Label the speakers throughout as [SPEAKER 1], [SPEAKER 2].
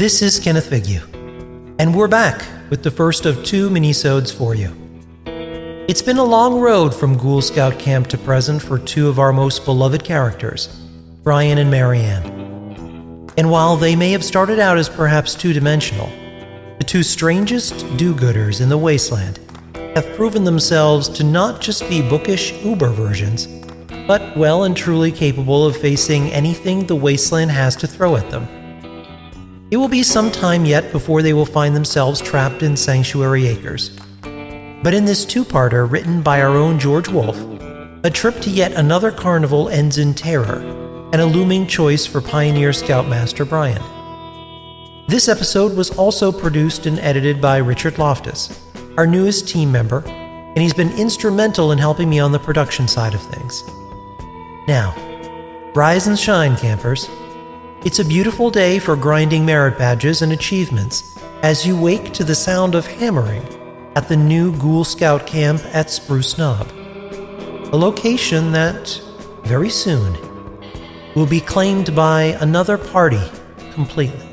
[SPEAKER 1] This is Kenneth Vigue, and we're back with the first of two minisodes for you. It's been a long road from Ghoul Scout Camp to present for two of our most beloved characters, Brian and MaryAnne. And while they may have started out as perhaps two dimensional, the two strangest do gooders in the wasteland have proven themselves to not just be bookish Uber versions, but well and truly capable of facing anything the wasteland has to throw at them. It will be some time yet before they will find themselves trapped in Sanctuary Acres. But in this two parter written by our own George Wolf, a trip to yet another carnival ends in terror and a looming choice for Pioneer Scoutmaster Brian. This episode was also produced and edited by Richard Loftus, our newest team member, and he's been instrumental in helping me on the production side of things. Now, rise and shine, campers. It's a beautiful day for grinding merit badges and achievements as you wake to the sound of hammering at the new Ghoul Scout camp at Spruce Knob, a location that, very soon, will be claimed by another party completely.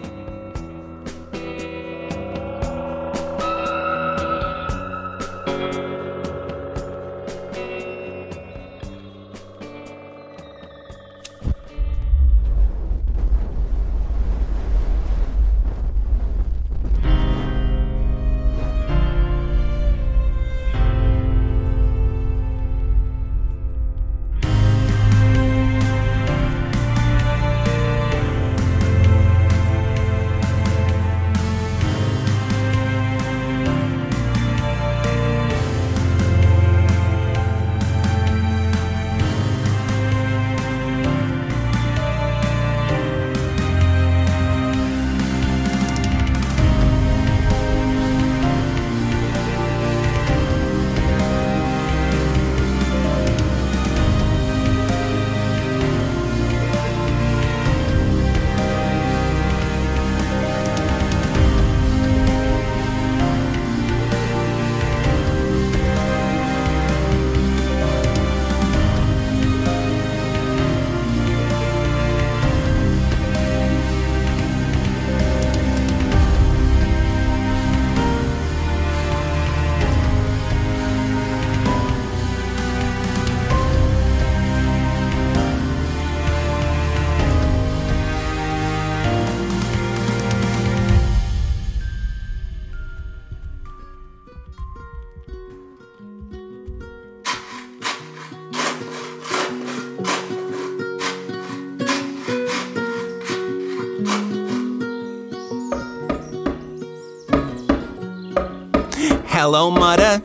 [SPEAKER 2] Hello, Mutta.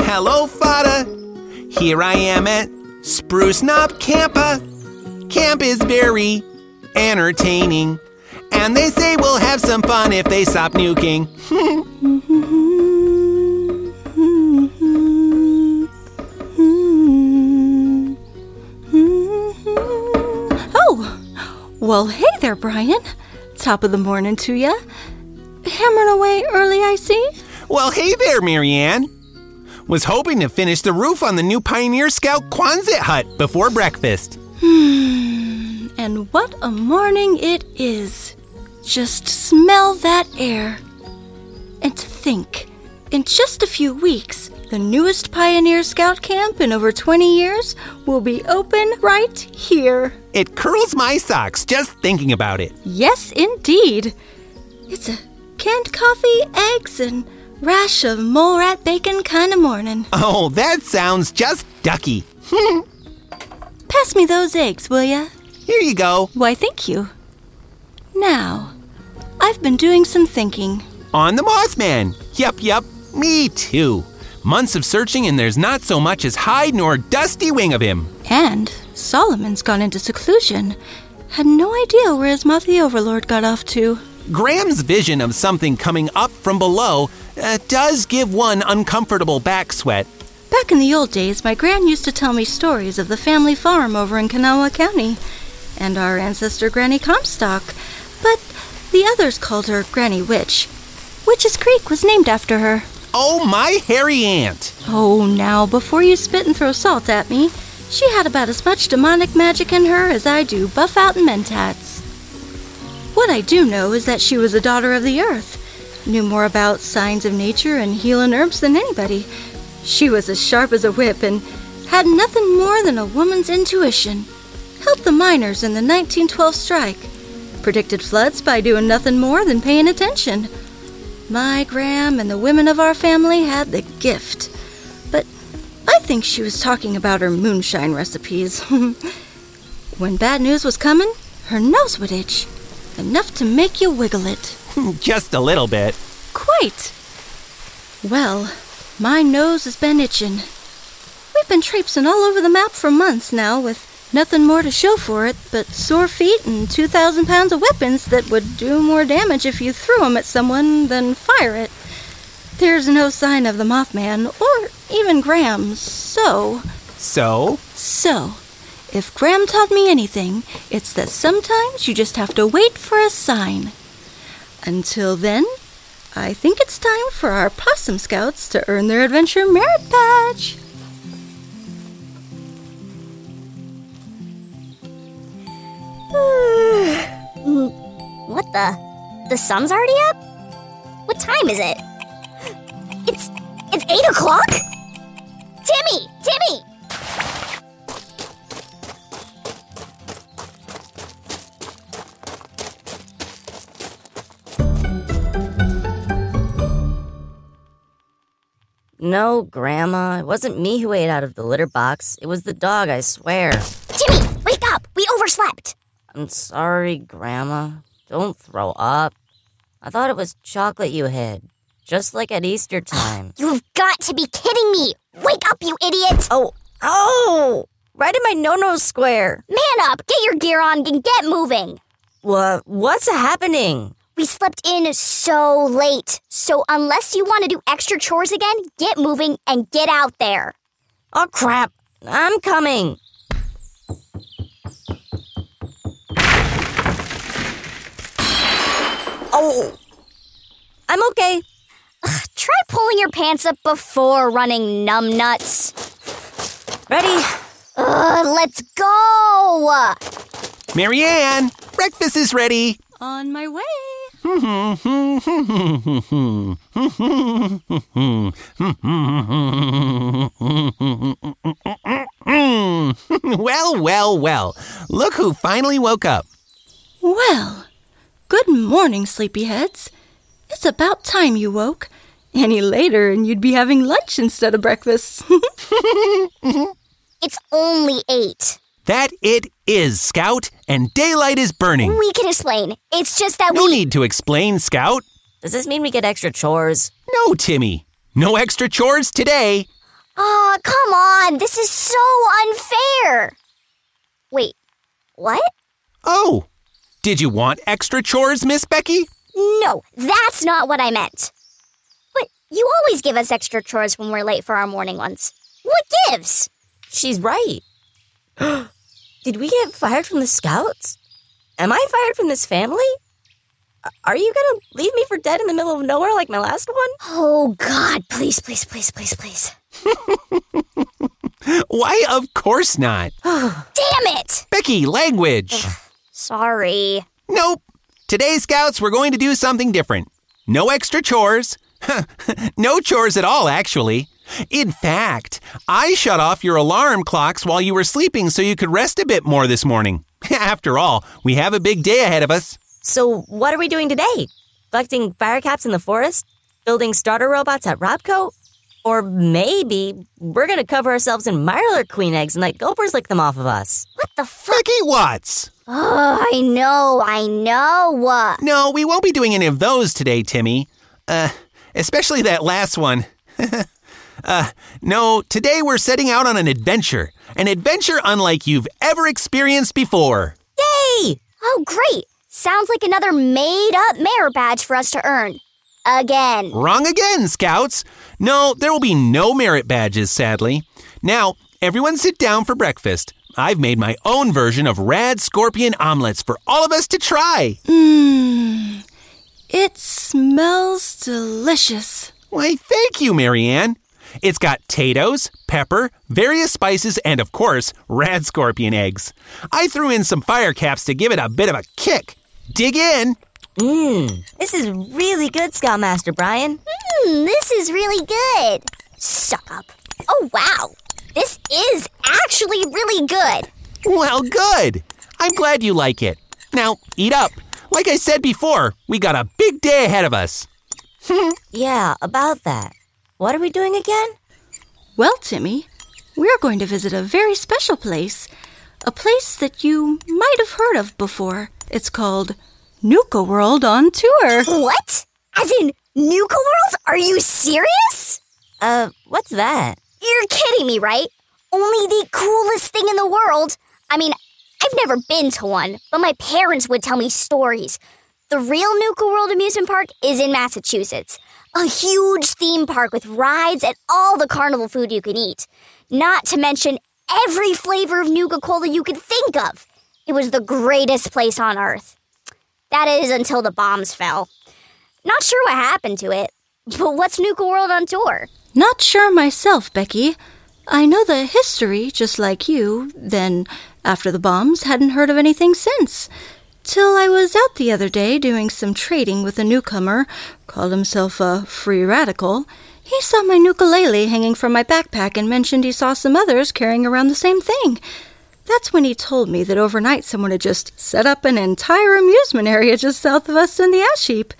[SPEAKER 2] Hello, Fada. Here I am at Spruce Knob Campa. Camp is very entertaining. And they say we'll have some fun if they stop nuking.
[SPEAKER 3] Oh, well, hey there, Brian. Top of the morning to ya. Hammering away early, I see.
[SPEAKER 2] Well, hey there, MaryAnne. Was hoping to finish the roof on the new Pioneer Scout Quonset hut before breakfast.
[SPEAKER 3] Hmm, and what a morning it is. Just smell that air. And to think, in just a few weeks, the newest Pioneer Scout camp in over 20 years will be open right here.
[SPEAKER 2] It curls my socks just thinking about it.
[SPEAKER 3] Yes, indeed. It's a canned coffee, eggs, and rash of mole rat bacon kind of morning.
[SPEAKER 2] Oh, that sounds just ducky.
[SPEAKER 3] Pass me those eggs, will ya?
[SPEAKER 2] Here you go.
[SPEAKER 3] Why, thank you. Now, I've been doing some thinking.
[SPEAKER 2] On the Mothman. Yup, yup. Me too. Months of searching, and there's not so much as hide nor dusty wing of him.
[SPEAKER 3] And Solomon's gone into seclusion. Had no idea where his Moth the Overlord got off to.
[SPEAKER 2] Graham's vision of something coming up from below uh, does give one uncomfortable back sweat.
[SPEAKER 3] Back in the old days, my gran used to tell me stories of the family farm over in Kanawha County, and our ancestor Granny Comstock, but the others called her Granny Witch. Witch's Creek was named after her.
[SPEAKER 2] Oh, my hairy aunt.
[SPEAKER 3] Oh, now, before you spit and throw salt at me, she had about as much demonic magic in her as I do Buffout and mentats. What I do know is that she was a daughter of the earth, knew more about signs of nature and healing herbs than anybody. She was as sharp as a whip and had nothing more than a woman's intuition. Helped the miners in the 1912 strike. Predicted floods by doing nothing more than paying attention. My Graham and the women of our family had the gift. But I think she was talking about her moonshine recipes. when bad news was coming, her nose would itch. Enough to make you wiggle it.
[SPEAKER 2] Just a little bit.
[SPEAKER 3] Quite. Well, my nose has been itching. We've been traipsing all over the map for months now with nothing more to show for it but sore feet and 2,000 pounds of weapons that would do more damage if you threw 'em at someone than fire it. There's no sign of the Mothman or even Graham, so.
[SPEAKER 2] So?
[SPEAKER 3] So, if Graham taught me anything, it's that sometimes you just have to wait for a sign. Until then, I think it's time for our Possum Scouts to earn their Adventure Merit Badge.
[SPEAKER 4] What the? The sun's already up? What time is it? It's it's eight o'clock? Timmy! Timmy!
[SPEAKER 5] No, Grandma, it wasn't me who ate out of the litter box. It was the dog, I swear.
[SPEAKER 4] Timmy, wake up! We overslept!
[SPEAKER 5] I'm sorry, Grandma. Don't throw up. I thought it was chocolate you hid, just like at Easter ah, time.
[SPEAKER 4] You've got to be kidding me! Wake up, you idiot!
[SPEAKER 5] oh, oh! Right in my no-no square.
[SPEAKER 4] Man up! Get your gear on and get moving!
[SPEAKER 5] What? What's happening?
[SPEAKER 4] We slept in so late. So unless you want to do extra chores again, get moving and get out there.
[SPEAKER 5] Oh crap! I'm coming. Oh, I'm okay.
[SPEAKER 4] Try pulling your pants up before running numbnuts.
[SPEAKER 5] Ready?
[SPEAKER 4] Ugh, let's go!
[SPEAKER 2] MaryAnne, breakfast is ready.
[SPEAKER 3] On my way.
[SPEAKER 2] well, well, well. Look who finally woke up.
[SPEAKER 3] Well, good morning, sleepyheads. It's about time you woke. Any later, and you'd be having lunch instead of breakfast.
[SPEAKER 4] It's only eight.
[SPEAKER 2] That it is, Scout, and daylight is burning.
[SPEAKER 4] We can explain. It's just that
[SPEAKER 2] No
[SPEAKER 4] we.
[SPEAKER 2] need to explain, Scout.
[SPEAKER 5] Does this mean we get extra chores?
[SPEAKER 2] No, Timmy. No extra chores today.
[SPEAKER 4] Aw, come on. This is so unfair. Wait, what?
[SPEAKER 2] Oh, did you want extra chores, Miss Becky?
[SPEAKER 4] No, that's not what I meant. But you always give us extra chores when we're late for our morning ones. What gives?
[SPEAKER 5] She's right. Did we get fired from the scouts? Am I fired from this family? Are you gonna leave me for dead in the middle of nowhere like my last one?
[SPEAKER 4] Oh, God. Please, please, please, please, please.
[SPEAKER 2] Why, of course not.
[SPEAKER 4] Damn it!
[SPEAKER 2] Becky, language.
[SPEAKER 4] Sorry.
[SPEAKER 2] Nope. Today, Scouts, we're going to do something different. No extra chores. no chores at all, actually. In fact, I shut off your alarm clocks while you were sleeping so you could rest a bit more this morning. After all, we have a big day ahead of us.
[SPEAKER 5] So, what are we doing today? Collecting fire caps in the forest? Building starter robots at Robco? Or maybe we're gonna cover ourselves in Mirelurk queen eggs and let gulpers lick them off of us.
[SPEAKER 4] What the fuck?
[SPEAKER 2] Becky Watts!
[SPEAKER 4] Oh, I know, I know.
[SPEAKER 2] No, we won't be doing any of those today, Timmy. Uh, especially that last one. uh, no, today we're setting out on an adventure. An adventure unlike you've ever experienced before.
[SPEAKER 5] Yay!
[SPEAKER 4] Oh, great. Sounds like another made up merit badge for us to earn. Again.
[SPEAKER 2] Wrong again, Scouts. No, there will be no merit badges, sadly. Now, everyone sit down for breakfast. I've made my own version of rad scorpion omelets for all of us to try.
[SPEAKER 3] Mmm. It smells delicious.
[SPEAKER 2] Why, thank you, MaryAnne. It's got potatoes, pepper, various spices, and of course, rad scorpion eggs. I threw in some fire caps to give it a bit of a kick. dig in.
[SPEAKER 5] Mmm, this is really good, Scoutmaster Brian.
[SPEAKER 4] Hmm, this is really good. Suck up. Oh, wow. This is actually really good.
[SPEAKER 2] Well, good. I'm glad you like it. Now, eat up. Like I said before, we got a big day ahead of us.
[SPEAKER 5] Yeah, about that. What are we doing again?
[SPEAKER 3] Well, Timmy, we're going to visit a very special place. A place that you might have heard of before. It's called Nuka World on Tour.
[SPEAKER 4] What? As in, Nuka World? Are you serious?
[SPEAKER 5] Uh, what's that?
[SPEAKER 4] You're kidding me, right? Only the coolest thing in the world. I mean, I've never been to one, but my parents would tell me stories. The real Nuka World amusement park is in Massachusetts. A huge theme park with rides and all the carnival food you can eat. Not to mention every flavor of Nuka Cola you could think of. It was the greatest place on earth. That is until the bombs fell. Not sure what happened to it, but what's Nuka World on tour?
[SPEAKER 3] Not sure myself, Becky. I know the history, just like you, then, after the bombs, hadn't heard of anything since. Till I was out the other day doing some trading with a newcomer, called himself a free radical. He saw my ukulele hanging from my backpack and mentioned he saw some others carrying around the same thing. That's when he told me that overnight someone had just set up an entire amusement area just south of us in the ash heap.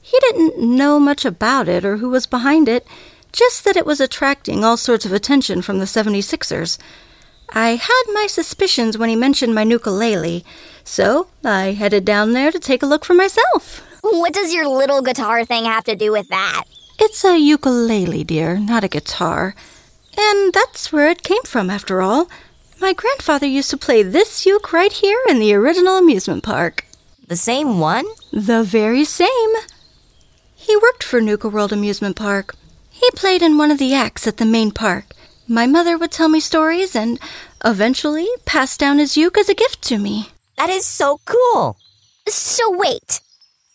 [SPEAKER 3] He didn't know much about it or who was behind it, just that it was attracting all sorts of attention from the 76ers. I had my suspicions when he mentioned my ukulele, so I headed down there to take a look for myself.
[SPEAKER 4] What does your little guitar thing have to do with that?
[SPEAKER 3] It's a ukulele, dear, not a guitar. And that's where it came from, after all. My grandfather used to play this uke right here in the original amusement park.
[SPEAKER 5] The same one?
[SPEAKER 3] The very same. He worked for Nuka World Amusement Park. He played in one of the acts at the main park. My mother would tell me stories and eventually pass down his uke as a gift to me.
[SPEAKER 5] That is so cool.
[SPEAKER 4] So wait,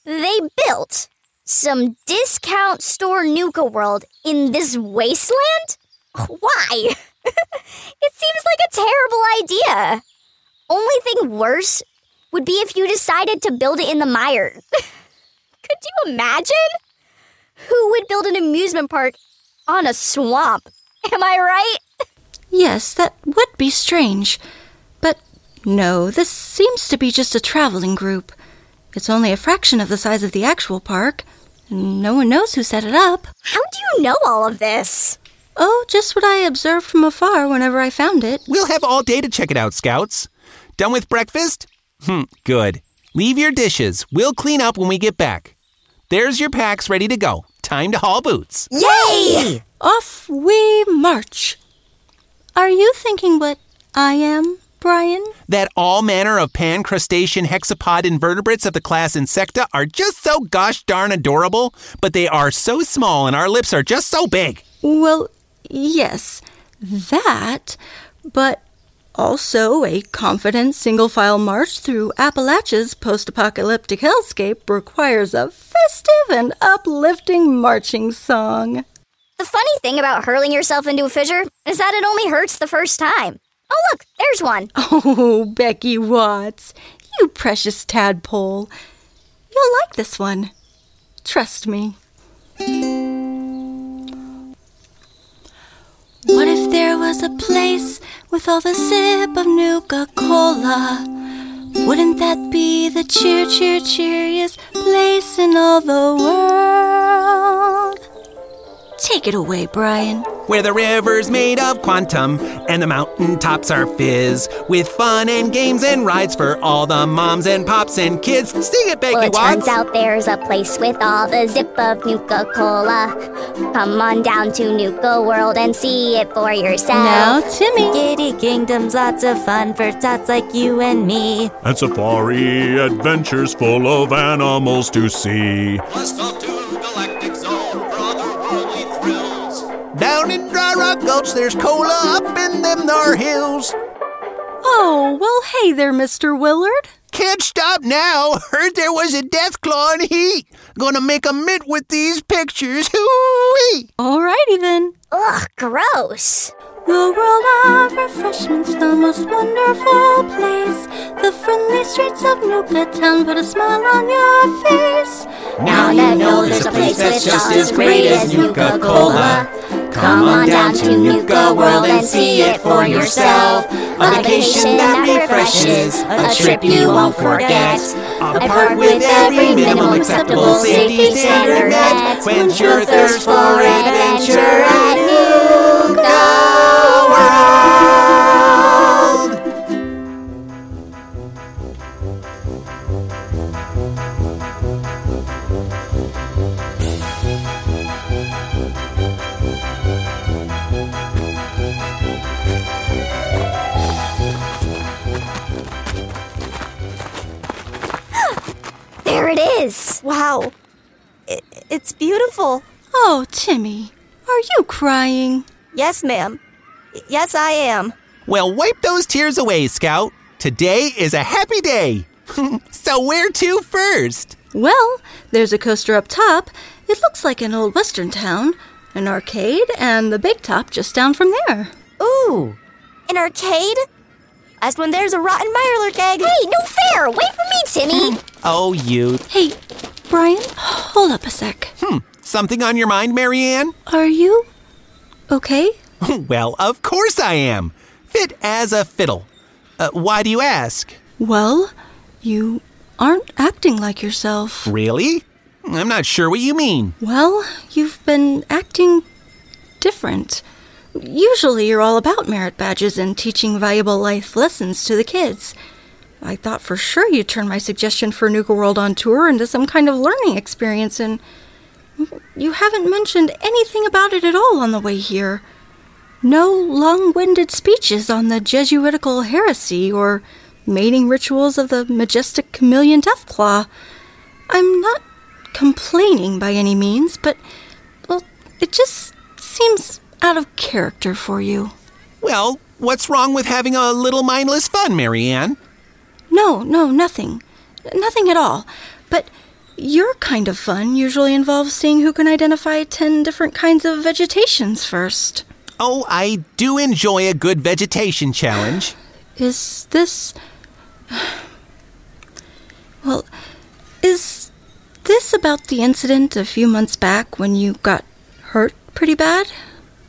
[SPEAKER 4] they built some discount store Nuka World in this wasteland? Why? it seems like a terrible idea. Only thing worse would be if you decided to build it in the mire. Could you imagine? Who would build an amusement park on a swamp? Am I right?
[SPEAKER 3] Yes, that would be strange. But no, this seems to be just a traveling group. It's only a fraction of the size of the actual park. No one knows who set it up.
[SPEAKER 4] How do you know all of this?
[SPEAKER 3] Oh, just what I observed from afar whenever I found it.
[SPEAKER 2] We'll have all day to check it out, Scouts. Done with breakfast? Hmm, good. Leave your dishes. We'll clean up when we get back. There's your packs ready to go. Time to haul boots.
[SPEAKER 4] Yay!
[SPEAKER 3] Off we march. Are you thinking what I am, Brian?
[SPEAKER 2] That all manner of pan crustacean hexapod invertebrates of the class Insecta are just so gosh darn adorable, but they are so small and our lips are just so big.
[SPEAKER 3] Well, yes, that, but also a confident single file march through Appalachia's post apocalyptic hellscape requires a festive and uplifting marching song.
[SPEAKER 4] The funny thing about hurling yourself into a fissure is that it only hurts the first time. Oh, look, there's one.
[SPEAKER 3] Oh, Becky Watts, you precious tadpole. You'll like this one. Trust me. What if there was a place with all the sip of Nuka Cola? Wouldn't that be the cheer, cheer, cheeriest place in all the world? Take it away, Brian.
[SPEAKER 2] Where the river's made of quantum and the mountain tops are fizz. With fun and games and rides for all the moms and pops and kids. Sing it, Becky
[SPEAKER 4] Well, it
[SPEAKER 2] Watts.
[SPEAKER 4] turns out there's a place with all the zip of Nuka Cola. Come on down to Nuka World and see it for yourself.
[SPEAKER 3] Now, Timmy.
[SPEAKER 5] Kiddie Kingdom's lots of fun for tots like you and me.
[SPEAKER 6] and safari adventures full of animals to see.
[SPEAKER 7] Blast off to Galactic
[SPEAKER 2] Down in Dry Rock Gulch, there's cola up in them thar hills.
[SPEAKER 3] Oh, well, hey there, Mr. Willard.
[SPEAKER 2] Can't stop now. Heard there was a death claw in heat. Gonna make a mint with these pictures. Hoo-wee.
[SPEAKER 3] Alrighty then.
[SPEAKER 4] Ugh, gross.
[SPEAKER 3] The world of refreshments, the most wonderful place. The friendly streets of Nuka Town put a smile on your face.
[SPEAKER 7] Now you know there's a place that's just as great as Nuka Cola. Come on down to Nuka World and see it for yourself. A vacation that refreshes, a trip you won't forget. A park with every minimum acceptable safety standard met. Quench your thirst for adventure at
[SPEAKER 3] crying?
[SPEAKER 5] Yes, ma'am. Yes, I am.
[SPEAKER 2] Well, wipe those tears away, Scout. Today is a happy day. so, where to first?
[SPEAKER 3] Well, there's a coaster up top. It looks like an old western town, an arcade, and the big top just down from there.
[SPEAKER 5] Ooh, an arcade? That's when there's a rotten Mirelurk egg.
[SPEAKER 4] Hey, no fair. Wait for me, Timmy. Hmm.
[SPEAKER 2] Oh, you.
[SPEAKER 3] Hey, Brian, hold up a sec. Hmm.
[SPEAKER 2] Something on your mind, MaryAnne?
[SPEAKER 3] Are you okay?
[SPEAKER 2] well, of course I am. Fit as a fiddle. Uh, why do you ask?
[SPEAKER 3] Well, you aren't acting like yourself.
[SPEAKER 2] Really? I'm not sure what you mean.
[SPEAKER 3] Well, you've been acting different. Usually you're all about merit badges and teaching valuable life lessons to the kids. I thought for sure you'd turn my suggestion for Nuka World on tour into some kind of learning experience, and you haven't mentioned anything about it at all on the way here. No long winded speeches on the Jesuitical heresy or mating rituals of the majestic chameleon Deathclaw. I'm not complaining by any means, but, well, it just seems out of character for you.
[SPEAKER 2] Well, what's wrong with having a little mindless fun, MaryAnne?
[SPEAKER 3] No, no, nothing. Nothing at all. But your kind of fun usually involves seeing who can identify ten different kinds of vegetations first.
[SPEAKER 2] Oh, I do enjoy a good vegetation challenge.
[SPEAKER 3] Is this. Well, is this about the incident a few months back when you got hurt pretty bad?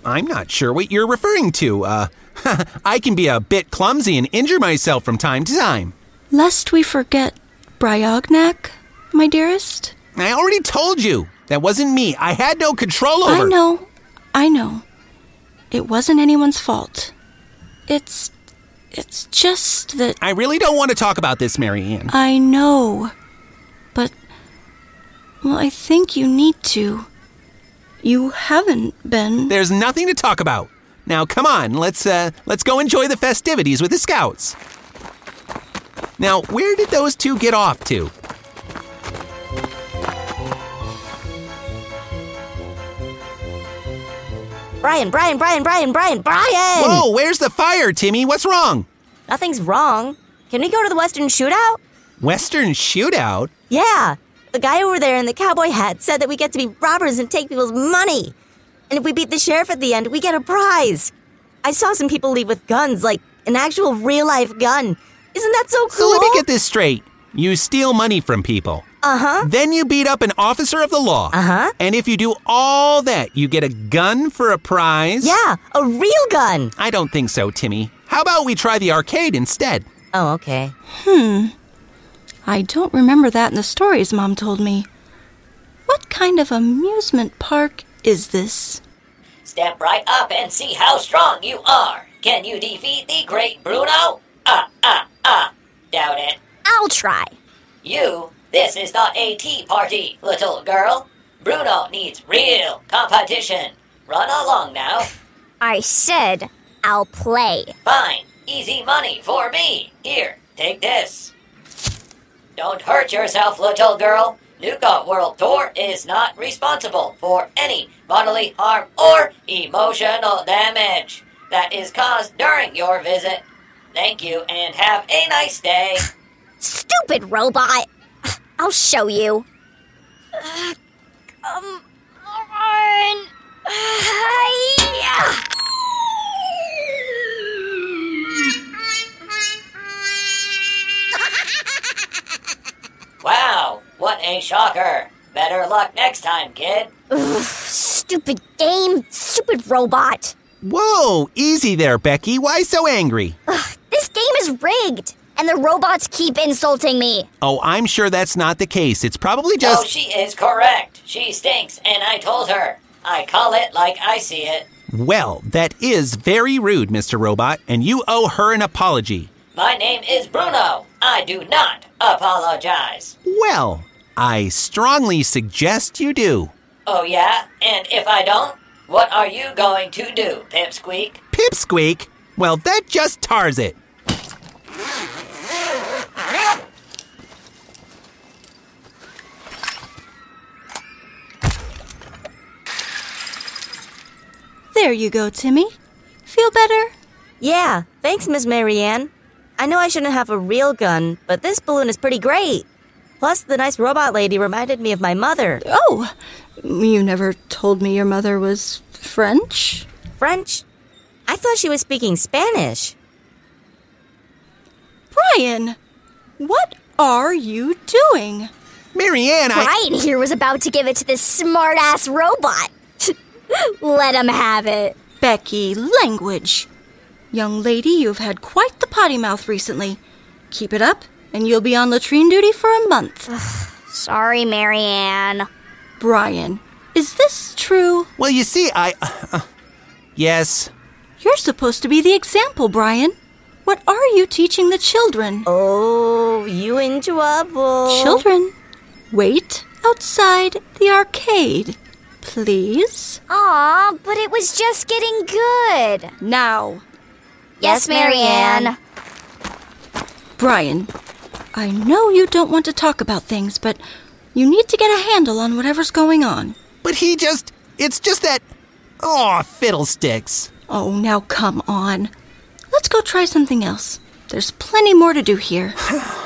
[SPEAKER 2] I'm not sure what you're referring to. Uh, I can be a bit clumsy and injure myself from time to time.
[SPEAKER 3] Lest we forget Briognak, my dearest.
[SPEAKER 2] I already told you. That wasn't me. I had no control over.
[SPEAKER 3] I know, I know. It wasn't anyone's fault. It's. It's just that
[SPEAKER 2] I really don't want to talk about this, MaryAnne.
[SPEAKER 3] I know. But. Well, I think you need to. You haven't been.
[SPEAKER 2] There's nothing to talk about. Now, come on, let's uh, let's go enjoy the festivities with the scouts. Now, where did those two get off to?
[SPEAKER 5] Brian, Brian, Brian, Brian, Brian, Brian!
[SPEAKER 2] Whoa, where's the fire, Timmy? What's wrong?
[SPEAKER 5] Nothing's wrong. Can we go to the Western Shootout?
[SPEAKER 2] Western shootout?
[SPEAKER 5] Yeah. The guy over there in the cowboy hat said that we get to be robbers and take people's money. And if we beat the sheriff at the end, we get a prize. I saw some people leave with guns, like an actual real life gun. Isn't that so cool?
[SPEAKER 2] So let me get this straight. You steal money from people.
[SPEAKER 5] Uh huh.
[SPEAKER 2] Then you beat up an officer of the law.
[SPEAKER 5] Uh-huh.
[SPEAKER 2] And if you do all that, you get a gun for a prize?
[SPEAKER 5] Yeah, a real gun.
[SPEAKER 2] I don't think so, Timmy. How about we try the arcade instead?
[SPEAKER 5] Oh, okay. Hmm.
[SPEAKER 3] I don't remember that in the stories Mom told me. What kind of amusement park is this?
[SPEAKER 8] Step right up and see how strong you are. Can you defeat the great Bruno? Ah, ah, ah. Doubt it.
[SPEAKER 4] I'll try.
[SPEAKER 8] You, this is not a tea party, little girl. Bruno needs real competition. Run along now.
[SPEAKER 4] I said I'll play.
[SPEAKER 8] Fine. Easy money for me. Here, take this. Don't hurt yourself, little girl. Nuka World Tour is not responsible for any bodily harm or emotional damage that is caused during your visit. Thank you and have a nice day.
[SPEAKER 4] Stupid robot. I'll show you. Uh, come on. Hi. Yeah.
[SPEAKER 8] Wow, what a shocker. Better luck next time, kid.
[SPEAKER 4] Stupid game. Stupid robot.
[SPEAKER 2] Whoa, easy there, Becky. Why so angry?
[SPEAKER 4] This game is rigged. And the robots keep insulting me.
[SPEAKER 2] Oh, I'm sure that's not the case. It's probably just Oh,
[SPEAKER 8] she is correct. She stinks, and I told her. I call it like I see it.
[SPEAKER 2] Well, that is very rude, Mr. Robot, and you owe her an apology.
[SPEAKER 8] My name is Bruno. I do not apologize.
[SPEAKER 2] Well, I strongly suggest you do.
[SPEAKER 8] Oh, yeah? And if I don't, what are you going to do, Pipsqueak?
[SPEAKER 2] Pipsqueak? Well, that just tars it.
[SPEAKER 3] There you go, Timmy. Feel better?
[SPEAKER 5] Yeah, thanks, Miss MaryAnne. I know I shouldn't have a real gun, but this balloon is pretty great. Plus, the nice robot lady reminded me of my mother.
[SPEAKER 3] Oh, you never told me your mother was French?
[SPEAKER 5] French? I thought she was speaking Spanish.
[SPEAKER 3] Brian, what are you doing?
[SPEAKER 2] MaryAnne, I.
[SPEAKER 4] Brian here was about to give it to this smart-ass robot. Let him have it.
[SPEAKER 3] Becky, language. Young lady, you've had quite the potty mouth recently. Keep it up, and you'll be on latrine duty for a month.
[SPEAKER 4] Sorry, MaryAnne.
[SPEAKER 3] Brian, is this true?
[SPEAKER 2] Well, you see, I. yes.
[SPEAKER 3] You're supposed to be the example, Brian. What are you teaching the children?
[SPEAKER 5] Oh, you in trouble.
[SPEAKER 3] Children, wait outside the arcade, please.
[SPEAKER 4] Aw, but it was just getting good.
[SPEAKER 3] Now,
[SPEAKER 4] Yes, MaryAnne.
[SPEAKER 3] Brian, I know you don't want to talk about things, but you need to get a handle on whatever's going on.
[SPEAKER 2] But he just. It's just that. Oh, fiddlesticks.
[SPEAKER 3] Oh, now come on. Let's go try something else. There's plenty more to do here.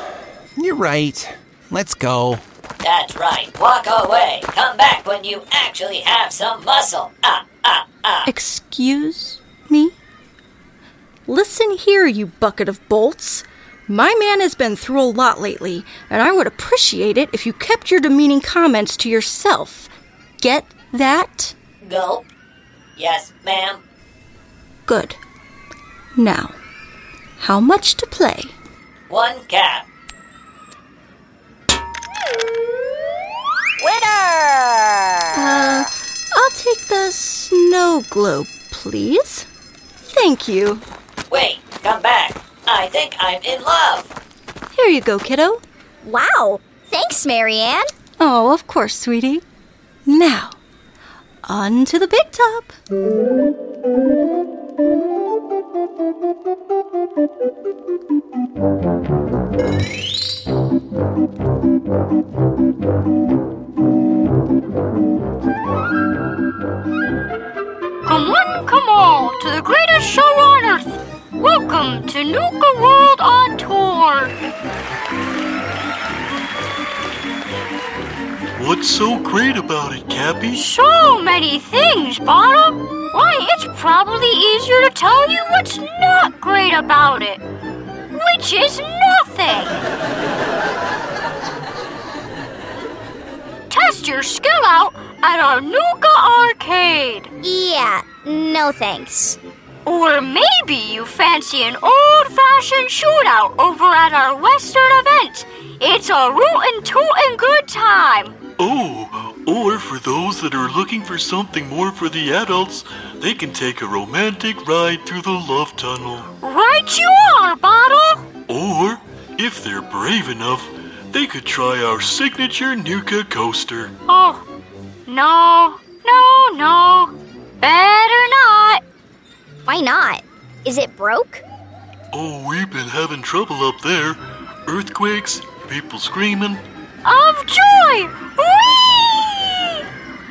[SPEAKER 2] You're right. Let's go.
[SPEAKER 8] That's right. Walk away. Come back when you actually have some muscle. Ah, ah, ah.
[SPEAKER 3] Excuse me? Listen here, you bucket of bolts. My man has been through a lot lately, and I would appreciate it if you kept your demeaning comments to yourself. Get that?
[SPEAKER 8] Gulp. Yes, ma'am.
[SPEAKER 3] Good. Now, how much to play?
[SPEAKER 8] One cap.
[SPEAKER 4] Winner!
[SPEAKER 3] Uh, I'll take the snow globe, please. Thank you.
[SPEAKER 8] Wait, come back. I think I'm in love.
[SPEAKER 3] Here you go, kiddo.
[SPEAKER 4] Wow. Thanks, MaryAnne.
[SPEAKER 3] Oh, of course, sweetie. Now, on to the big top.
[SPEAKER 9] Come on, come on, to the greatest show on earth. Welcome to Nuka World on Tour.
[SPEAKER 10] What's so great about it, Cappy?
[SPEAKER 9] So many things, Bottom. Why, it's probably easier to tell you what's not great about it, which is nothing. Test your skill out at our Nuka Arcade.
[SPEAKER 4] Yeah, no thanks.
[SPEAKER 9] Or maybe you fancy an old fashioned shootout over at our Western event. It's a rootin' tootin' good time.
[SPEAKER 10] Oh, or for those that are looking for something more for the adults, they can take a romantic ride through the love tunnel.
[SPEAKER 9] Right you are, Bottle.
[SPEAKER 10] Or, if they're brave enough, they could try our signature Nuka coaster.
[SPEAKER 9] Oh, no, no, no. Better not.
[SPEAKER 4] Why not? Is it broke?
[SPEAKER 10] Oh, we've been having trouble up there. Earthquakes, people screaming.
[SPEAKER 9] Of joy! Whee!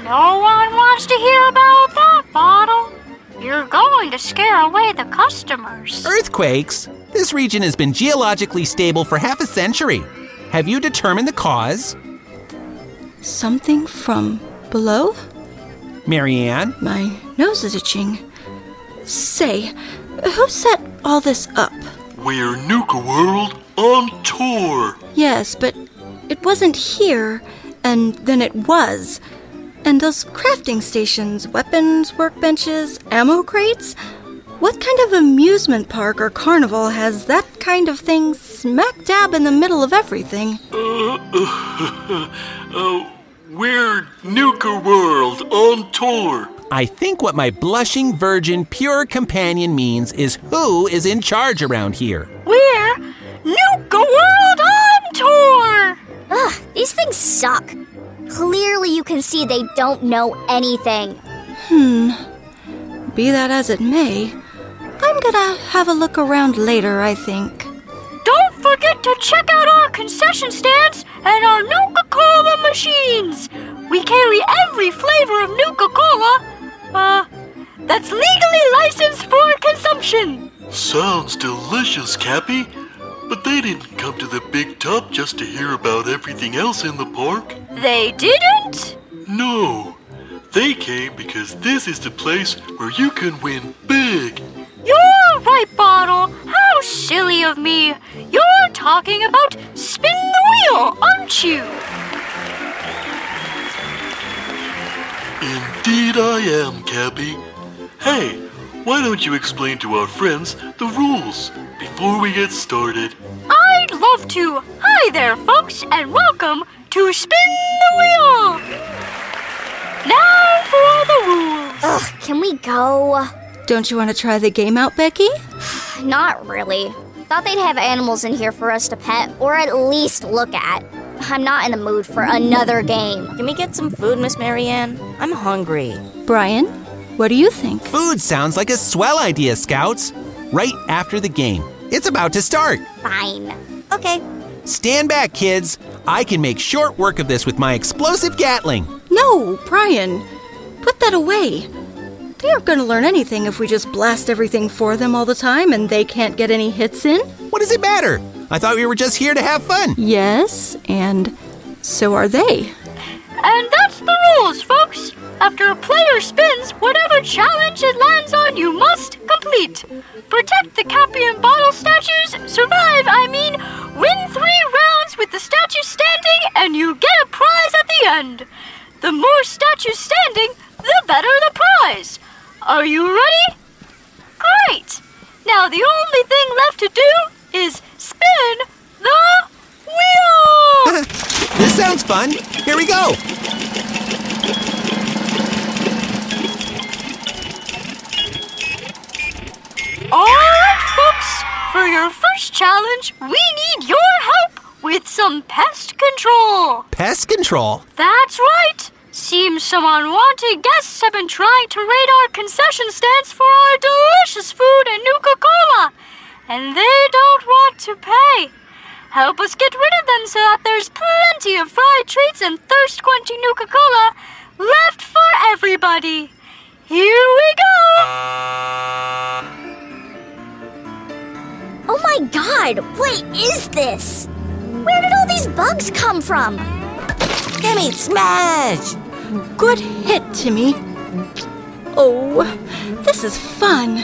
[SPEAKER 9] No one wants to hear about that, Bottle. You're going to scare away the customers.
[SPEAKER 2] Earthquakes? This region has been geologically stable for half a century. Have you determined the cause?
[SPEAKER 3] Something from below?
[SPEAKER 2] MaryAnne?
[SPEAKER 3] My nose is itching. Say, who set all this up?
[SPEAKER 10] We're Nuka World on tour.
[SPEAKER 3] Yes, but it wasn't here, and then it was. And those crafting stations, weapons, workbenches, ammo crates? What kind of amusement park or carnival has that kind of thing smack dab in the middle of everything?
[SPEAKER 10] Uh, uh, we're Nuka World on tour.
[SPEAKER 2] I think what my blushing virgin pure companion means is who is in charge around here.
[SPEAKER 9] We're Nuka World on tour!
[SPEAKER 4] Ugh, these things suck. Clearly, you can see they don't know anything.
[SPEAKER 3] Hmm. Be that as it may, I'm gonna have a look around later, I think.
[SPEAKER 9] Don't forget to check out our concession stands and our Nuka Cola machines. We carry every flavor of Nuka Cola, uh, that's legally licensed for consumption.
[SPEAKER 10] Sounds delicious, Cappy. But they didn't come to the big top just to hear about everything else in the park.
[SPEAKER 9] They didn't?
[SPEAKER 10] No. They came because this is the place where you can win big.
[SPEAKER 9] You're right, Bottle. How silly of me. You're talking about spin the wheel, aren't you?
[SPEAKER 10] Indeed I am, Cappy. Hey, why don't you explain to our friends the rules before we get started?
[SPEAKER 9] I'd love to. Hi there, folks, and welcome to Spin the Wheel. Now for the rules.
[SPEAKER 4] Ugh, can we go?
[SPEAKER 3] Don't you want to try the game out, Becky?
[SPEAKER 4] Not really. Thought they'd have animals in here for us to pet or at least look at. I'm not in the mood for another game.
[SPEAKER 5] Can we get some food, Miss MaryAnne? I'm hungry.
[SPEAKER 3] Brian, what do you think?
[SPEAKER 2] Food sounds like a swell idea, Scouts. Right after the game. It's about to start.
[SPEAKER 4] Fine.
[SPEAKER 5] Okay.
[SPEAKER 2] Stand back, kids. I can make short work of this with my explosive Gatling.
[SPEAKER 3] No, Brian. Put that away. They aren't going to learn anything if we just blast everything for them all the time and they can't get any hits in.
[SPEAKER 2] What does it matter? I thought we were just here to have fun.
[SPEAKER 3] Yes, and so are they.
[SPEAKER 9] And that's the rules, folks. After a player spins, whatever challenge it lands on, you must complete. Protect the Cappy and Bottle statues, survive, I mean, win three rounds with the statue standing, and you get a prize at the end. The more statues standing, the better the prize. Are you ready? Great! Now the only thing left to do is spin the wheel!
[SPEAKER 2] this sounds fun. Here we go.
[SPEAKER 9] Alright, folks, for your first challenge, we need your help with some pest control.
[SPEAKER 2] Pest control?
[SPEAKER 9] That's right. Seems some unwanted guests have been trying to raid our concession stands for our delicious food and Nuka Cola, and they don't want to pay. Help us get rid of them so that there's plenty of fried treats and thirst quenching Nuka Cola left for everybody. Here we go!
[SPEAKER 4] Oh my god, what is this? Where did all these bugs come from?
[SPEAKER 5] Gimme smash!
[SPEAKER 3] Good hit, Timmy. Oh, this is fun.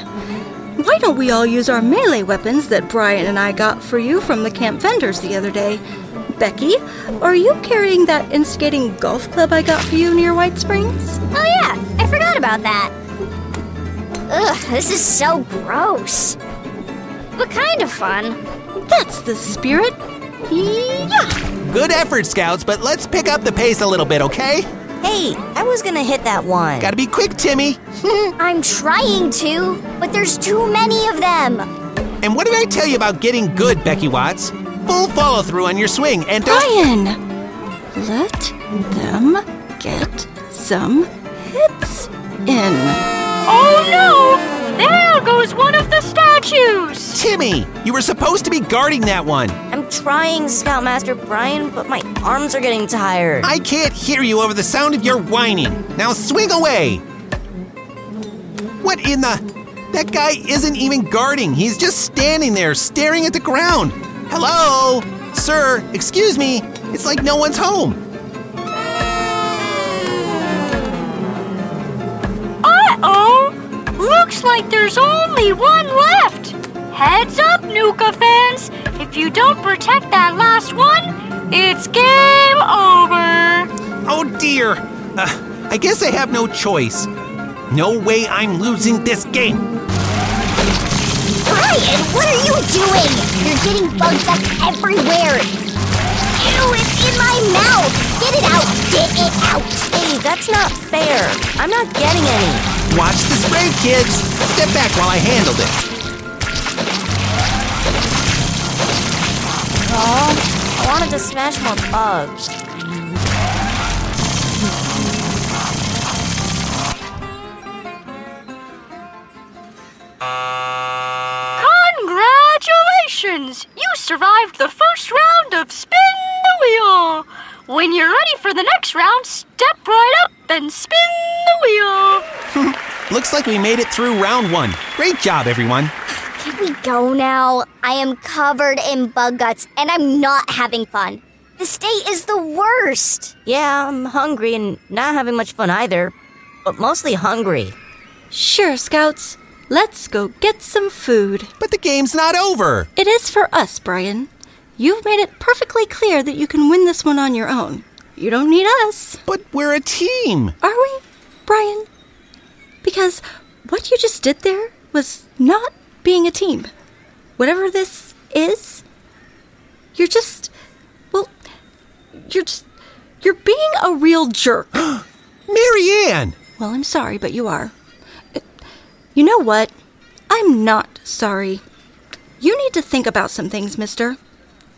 [SPEAKER 3] Why don't we all use our melee weapons that Brian and I got for you from the camp vendors the other day? Becky, are you carrying that instigating golf club I got for you near White Springs?
[SPEAKER 4] Oh, yeah, I forgot about that. Ugh, this is so gross. But kind of fun.
[SPEAKER 3] That's the spirit. Yeah!
[SPEAKER 2] Good effort, Scouts, but let's pick up the pace a little bit, okay?
[SPEAKER 5] Hey, I was gonna hit that one.
[SPEAKER 2] Gotta be quick, Timmy.
[SPEAKER 4] I'm trying to, but there's too many of them.
[SPEAKER 2] And what did I tell you about getting good, Becky Watts? Full follow through on your swing and don't.
[SPEAKER 3] Brian! Let them get some hits in.
[SPEAKER 9] Oh no! There goes one of the statues!
[SPEAKER 2] Timmy, you were supposed to be guarding that one.
[SPEAKER 5] I'm trying, Scoutmaster Brian, but my arms are getting tired.
[SPEAKER 2] I can't hear you over the sound of your whining. Now swing away. What in the. That guy isn't even guarding. He's just standing there staring at the ground. Hello? Sir, excuse me. It's like no one's home. Uh oh!
[SPEAKER 9] Looks like there's only one left. Heads up, Nuka fans. If you don't protect that last one, it's game over.
[SPEAKER 2] Oh dear. Uh, I guess I have no choice. No way I'm losing this game.
[SPEAKER 4] Brian, what are you doing? You're getting bug guts everywhere. Ew, it's in my mouth. Get it out. Get it out.
[SPEAKER 5] Hey, that's not fair. I'm not getting any.
[SPEAKER 2] Watch the spray, kids. Step back while I handled it.
[SPEAKER 5] Oh, I wanted to smash more bugs.
[SPEAKER 9] Congratulations! You survived the first round of Spin the Wheel. When you're ready for the next round, step right up and spin the wheel.
[SPEAKER 2] Looks like we made it through round one. Great job, everyone.
[SPEAKER 4] Can we go now? I am covered in bug guts and I'm not having fun. This day is the worst.
[SPEAKER 5] Yeah, I'm hungry and not having much fun either, but mostly hungry.
[SPEAKER 3] Sure, Scouts. Let's go get some food.
[SPEAKER 2] But the game's not over.
[SPEAKER 3] It is for us, Brian. You've made it perfectly clear that you can win this one on your own. You don't need us.
[SPEAKER 2] But we're a team.
[SPEAKER 3] Are we, Brian? Because what you just did there was not being a team. Whatever this is, you're just. Well, you're just. You're being a real jerk.
[SPEAKER 2] MaryAnne!
[SPEAKER 3] Well, I'm sorry, but you are. You know what? I'm not sorry. You need to think about some things, mister.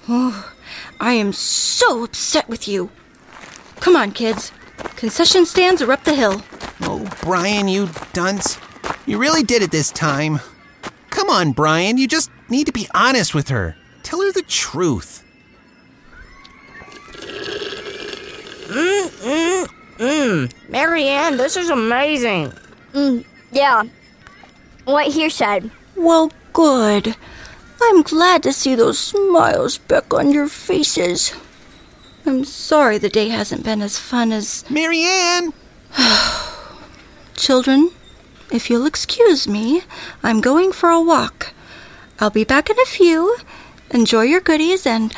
[SPEAKER 3] Oh, I am so upset with you. Come on, kids. Concession stands are up the hill.
[SPEAKER 2] Oh, Brian, you dunce. You really did it this time. Come on, Brian. You just need to be honest with her. Tell her the truth.
[SPEAKER 5] Mmm, mmm, mmm. MaryAnne, this is amazing.
[SPEAKER 4] Mm, yeah. What he said.
[SPEAKER 3] Well, good. I'm glad to see those smiles back on your faces. I'm sorry the day hasn't been as fun as.
[SPEAKER 2] MaryAnne!
[SPEAKER 3] Children, if you'll excuse me, I'm going for a walk. I'll be back in a few. Enjoy your goodies and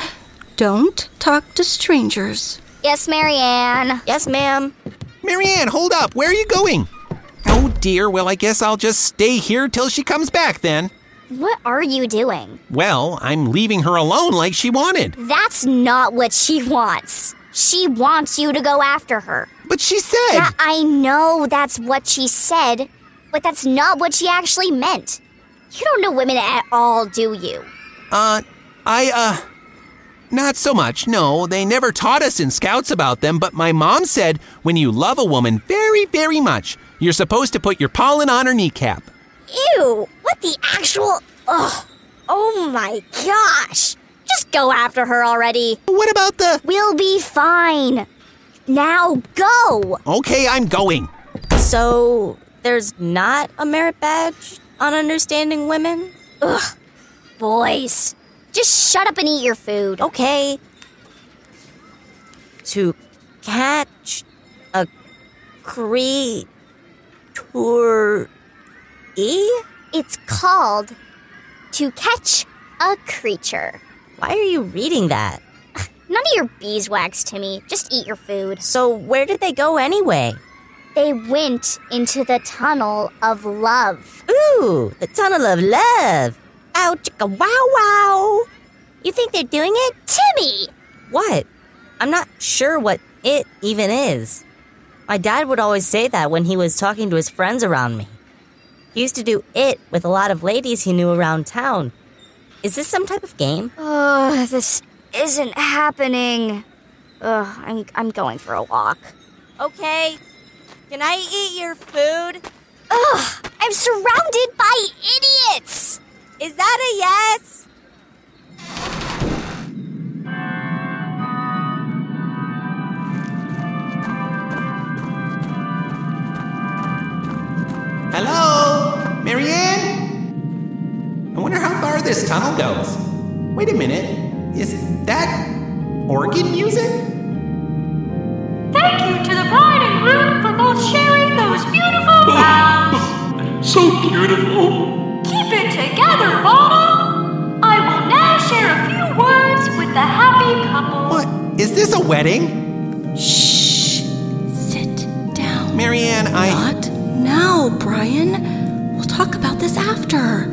[SPEAKER 3] don't talk to strangers.
[SPEAKER 4] Yes, MaryAnne.
[SPEAKER 5] Yes, ma'am.
[SPEAKER 2] MaryAnne, hold up. Where are you going? Oh dear, well, I guess I'll just stay here till she comes back then.
[SPEAKER 4] What are you doing?
[SPEAKER 2] Well, I'm leaving her alone like she wanted.
[SPEAKER 4] That's not what she wants. She wants you to go after her.
[SPEAKER 2] But she said.
[SPEAKER 4] Yeah, I know that's what she said, but that's not what she actually meant. You don't know women at all, do you?
[SPEAKER 2] Uh, I, uh. Not so much, no. They never taught us in Scouts about them, but my mom said when you love a woman very, very much, you're supposed to put your pollen on her kneecap.
[SPEAKER 4] Ew! What the actual. Ugh! Oh my gosh! Just go after her already.
[SPEAKER 2] What about the.
[SPEAKER 4] We'll be fine. Now go!
[SPEAKER 2] Okay, I'm going.
[SPEAKER 5] So, there's not a merit badge on understanding women?
[SPEAKER 4] Ugh. Boys. Just shut up and eat your food.
[SPEAKER 5] Okay. To catch a creature. E?
[SPEAKER 4] It's called To Catch a Creature.
[SPEAKER 5] Why are you reading that?
[SPEAKER 4] None of your beeswax Timmy. Just eat your food.
[SPEAKER 5] So, where did they go anyway?
[SPEAKER 4] They went into the tunnel of love.
[SPEAKER 5] Ooh, the tunnel of love. Ow, chicka wow wow. You think they're doing it?
[SPEAKER 4] Timmy!
[SPEAKER 5] What? I'm not sure what it even is. My dad would always say that when he was talking to his friends around me. He used to do it with a lot of ladies he knew around town. Is this some type of game?
[SPEAKER 4] Ugh, this isn't happening. Ugh, I'm, I'm going for a walk.
[SPEAKER 5] Okay. Can I eat your food?
[SPEAKER 4] Ugh, I'm surrounded by idiots!
[SPEAKER 5] Is that a yes?
[SPEAKER 2] Hello? MaryAnne? I wonder how far this tunnel goes. Wait a minute. Is that organ music?
[SPEAKER 9] Thank you to the bride and groom for both sharing those beautiful oh. vows.
[SPEAKER 10] so beautiful.
[SPEAKER 9] Keep it together, Bottle. I will now share a few words with the happy couple.
[SPEAKER 2] What? Is this a wedding?
[SPEAKER 3] Shh. Sit down.
[SPEAKER 2] MaryAnne, I.
[SPEAKER 3] Not now, Brian. We'll talk about this after.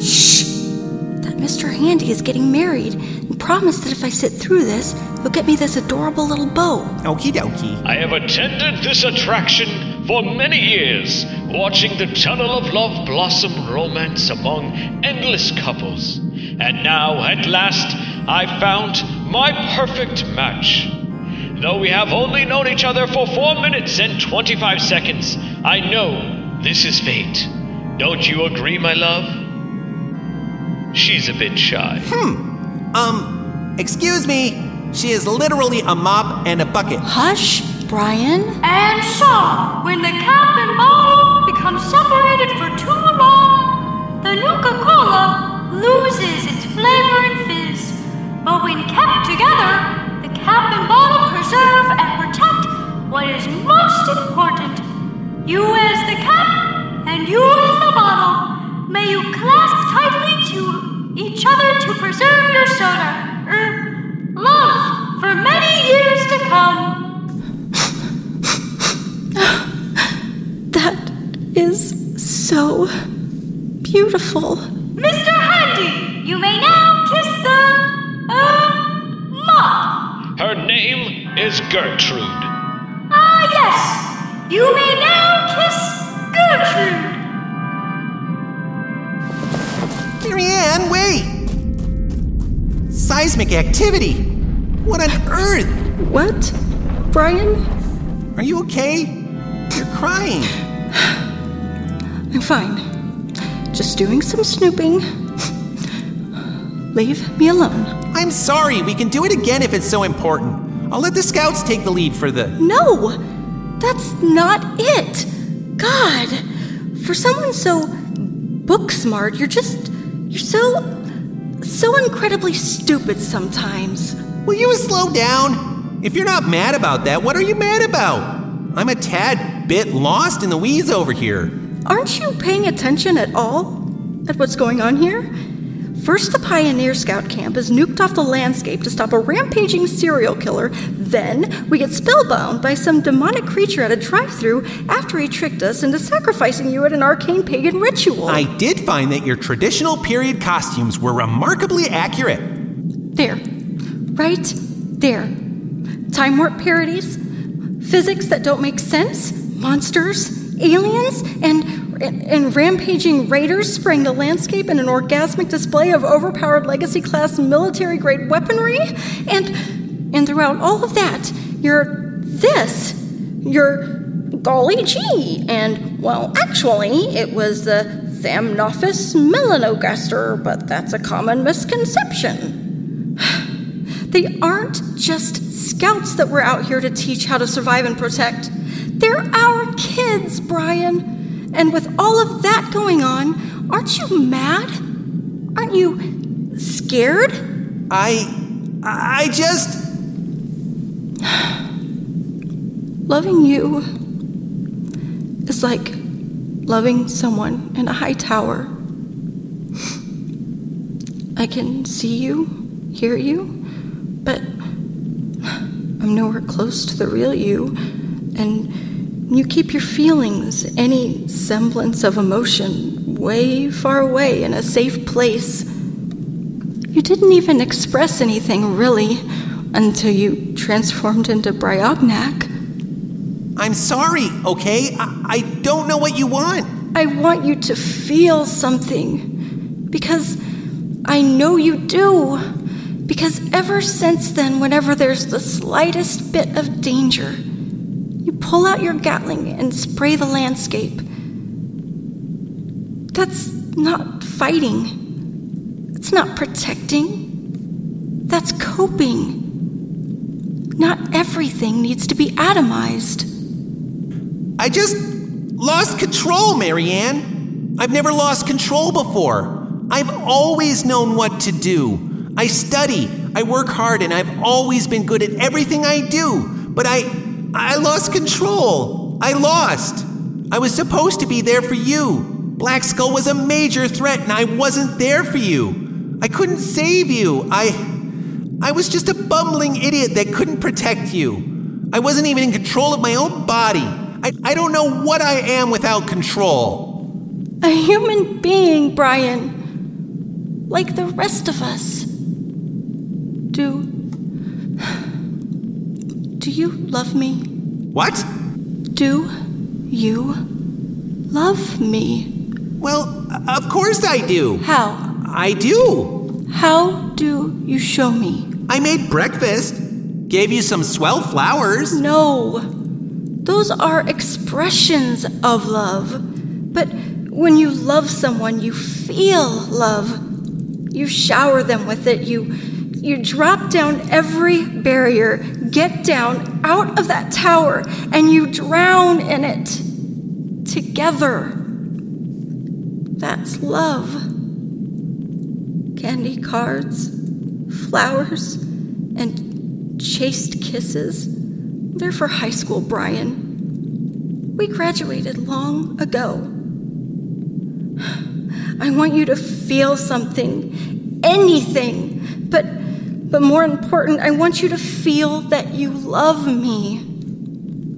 [SPEAKER 3] Shh. That Mr. Handy is getting married and promised that if I sit through this, he'll get me this adorable little bow.
[SPEAKER 2] Okie dokie.
[SPEAKER 11] I have attended this attraction for many years, watching the tunnel of love blossom romance among endless couples. And now, at last, I found my perfect match. Though we have only known each other for 4 minutes and 25 seconds, I know this is fate. Don't you agree, my love? She's a bit shy. Hmm.
[SPEAKER 2] Um, excuse me. She is literally a mop and a bucket.
[SPEAKER 3] Hush, Brian.
[SPEAKER 9] And so, when the cap and bottle become separated for too long, the Nuka Cola loses its flavor and fizz. But when kept together, the cap and bottle preserve and protect what is most important. You as the cap, and you as the bottle. May you clasp tightly to each other to preserve your soda. Er, love for many years to come.
[SPEAKER 3] That is so beautiful.
[SPEAKER 9] Mr. Handy, you may now kiss the, uh, mop.
[SPEAKER 11] Her name is Gertrude.
[SPEAKER 9] Ah, yes. You may now kiss Gertrude.
[SPEAKER 2] MaryAnne, wait! Seismic activity! What on earth?
[SPEAKER 3] What? Brian?
[SPEAKER 2] Are you okay? You're crying.
[SPEAKER 3] I'm fine. Just doing some snooping. Leave me alone.
[SPEAKER 2] I'm sorry, we can do it again if it's so important. I'll let the scouts take the lead for the.
[SPEAKER 3] No! That's not it! God! For someone so book smart, you're just. You're so. so incredibly stupid sometimes.
[SPEAKER 2] Will you slow down? If you're not mad about that, what are you mad about? I'm a tad bit lost in the weeds over here.
[SPEAKER 3] Aren't you paying attention at all at what's going on here? First, the Pioneer Scout camp is nuked off the landscape to stop a rampaging serial killer. Then, we get spellbound by some demonic creature at a drive through after he tricked us into sacrificing you at an arcane pagan ritual.
[SPEAKER 2] I did find that your traditional period costumes were remarkably accurate.
[SPEAKER 3] There. Right there. Time warp parodies, physics that don't make sense, monsters, aliens, and, and rampaging raiders spraying the landscape in an orgasmic display of overpowered legacy class military grade weaponry. And and throughout all of that, you're this. You're golly gee. And well, actually, it was the Thamnophis melanogaster, but that's a common misconception. They aren't just scouts that we're out here to teach how to survive and protect. They're our kids, Brian. And with all of that going on, aren't you mad? Aren't you scared?
[SPEAKER 2] I. I just.
[SPEAKER 3] Loving you is like loving someone in a high tower. I can see you, hear you, but I'm nowhere close to the real you. And you keep your feelings, any semblance of emotion, way far away in a safe place. You didn't even express anything, really, until you transformed into Briognak.
[SPEAKER 2] I'm sorry, okay? I, I don't know what you want.
[SPEAKER 3] I want you to feel something. Because I know you do. Because ever since then, whenever there's the slightest bit of danger, you pull out your Gatling and spray the landscape. That's not fighting. It's not protecting. That's coping. Not everything needs to be atomized.
[SPEAKER 2] I just lost control, MaryAnne. I've never lost control before. I've always known what to do. I study, I work hard, and I've always been good at everything I do. But I I lost control. I lost. I was supposed to be there for you. Blackskull was a major threat and I wasn't there for you. I couldn't save you. I. I was just a bumbling idiot that couldn't protect you. I wasn't even in control of my own body. I, I don't know what I am without control.
[SPEAKER 3] A human being, Brian. Like the rest of us. Do. Do you love me?
[SPEAKER 2] What?
[SPEAKER 3] Do you love me?
[SPEAKER 2] Well, of course I do.
[SPEAKER 3] How?
[SPEAKER 2] I do.
[SPEAKER 3] How do you show me?
[SPEAKER 2] I made breakfast. Gave you some swell flowers.
[SPEAKER 3] No. Those are expressions of love. But when you love someone, you feel love. You shower them with it. You you drop down every barrier, get down out of that tower, and you drown in it together. That's love. Candy cards, flowers, and chaste kisses. They're for high school, Brian. We graduated long ago. I want you to feel something, anything, but but more important, I want you to feel that you love me,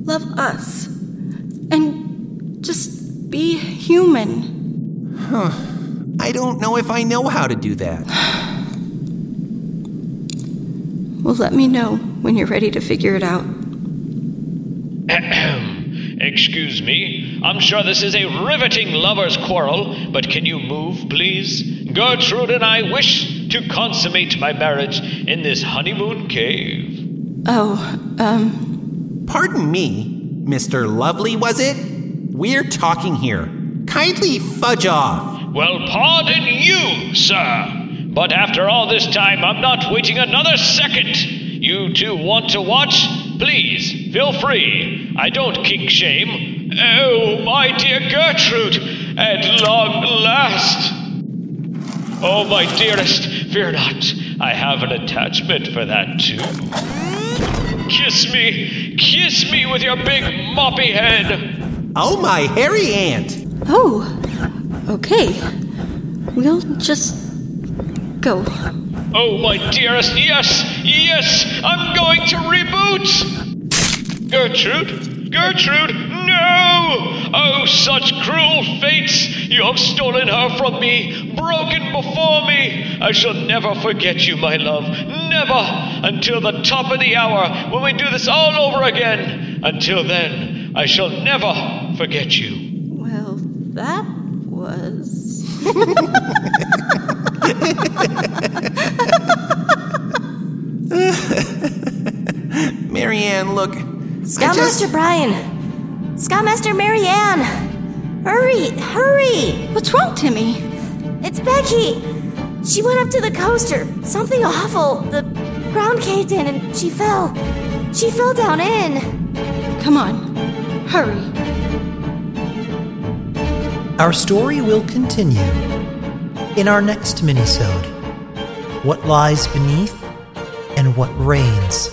[SPEAKER 3] love us, and just be human.
[SPEAKER 2] Huh. I don't know if I know how to do that.
[SPEAKER 3] Well, let me know when you're ready to figure it out.
[SPEAKER 11] Excuse me. I'm sure this is a riveting lover's quarrel, but can you move, please? Gertrude and I wish to consummate my marriage in this honeymoon cave.
[SPEAKER 3] Oh, um.
[SPEAKER 2] Pardon me, Mr. Lovely, was it? We're talking here. Kindly fudge off.
[SPEAKER 11] Well, pardon you, sir. But after all this time, I'm not waiting another second. You two want to watch? Please, feel free. I don't kink shame. Oh, my dear Gertrude, at long last. Oh, my dearest, fear not. I have an attachment for that, too. Kiss me, kiss me with your big moppy head.
[SPEAKER 2] Oh, my hairy aunt.
[SPEAKER 3] Oh, okay. We'll just go.
[SPEAKER 11] Oh, my dearest, yes, yes, I'm going to reboot. Gertrude, Gertrude, no! Oh, such cruel fates! You have stolen her from me, broken before me. I shall never forget you, my love, never until the top of the hour when we do this all over again. Until then, I shall never forget you.
[SPEAKER 3] Well, that was.
[SPEAKER 2] MaryAnne, look.
[SPEAKER 5] Scoutmaster
[SPEAKER 2] just-
[SPEAKER 5] Brian! Scoutmaster MaryAnne! Hurry, hurry!
[SPEAKER 3] What's wrong, Timmy?
[SPEAKER 5] It's Becky! She went up to the coaster. Something awful. The ground caved in and she fell. She fell down in.
[SPEAKER 3] Come on, hurry.
[SPEAKER 1] Our story will continue in our next minisode. What lies beneath and what reigns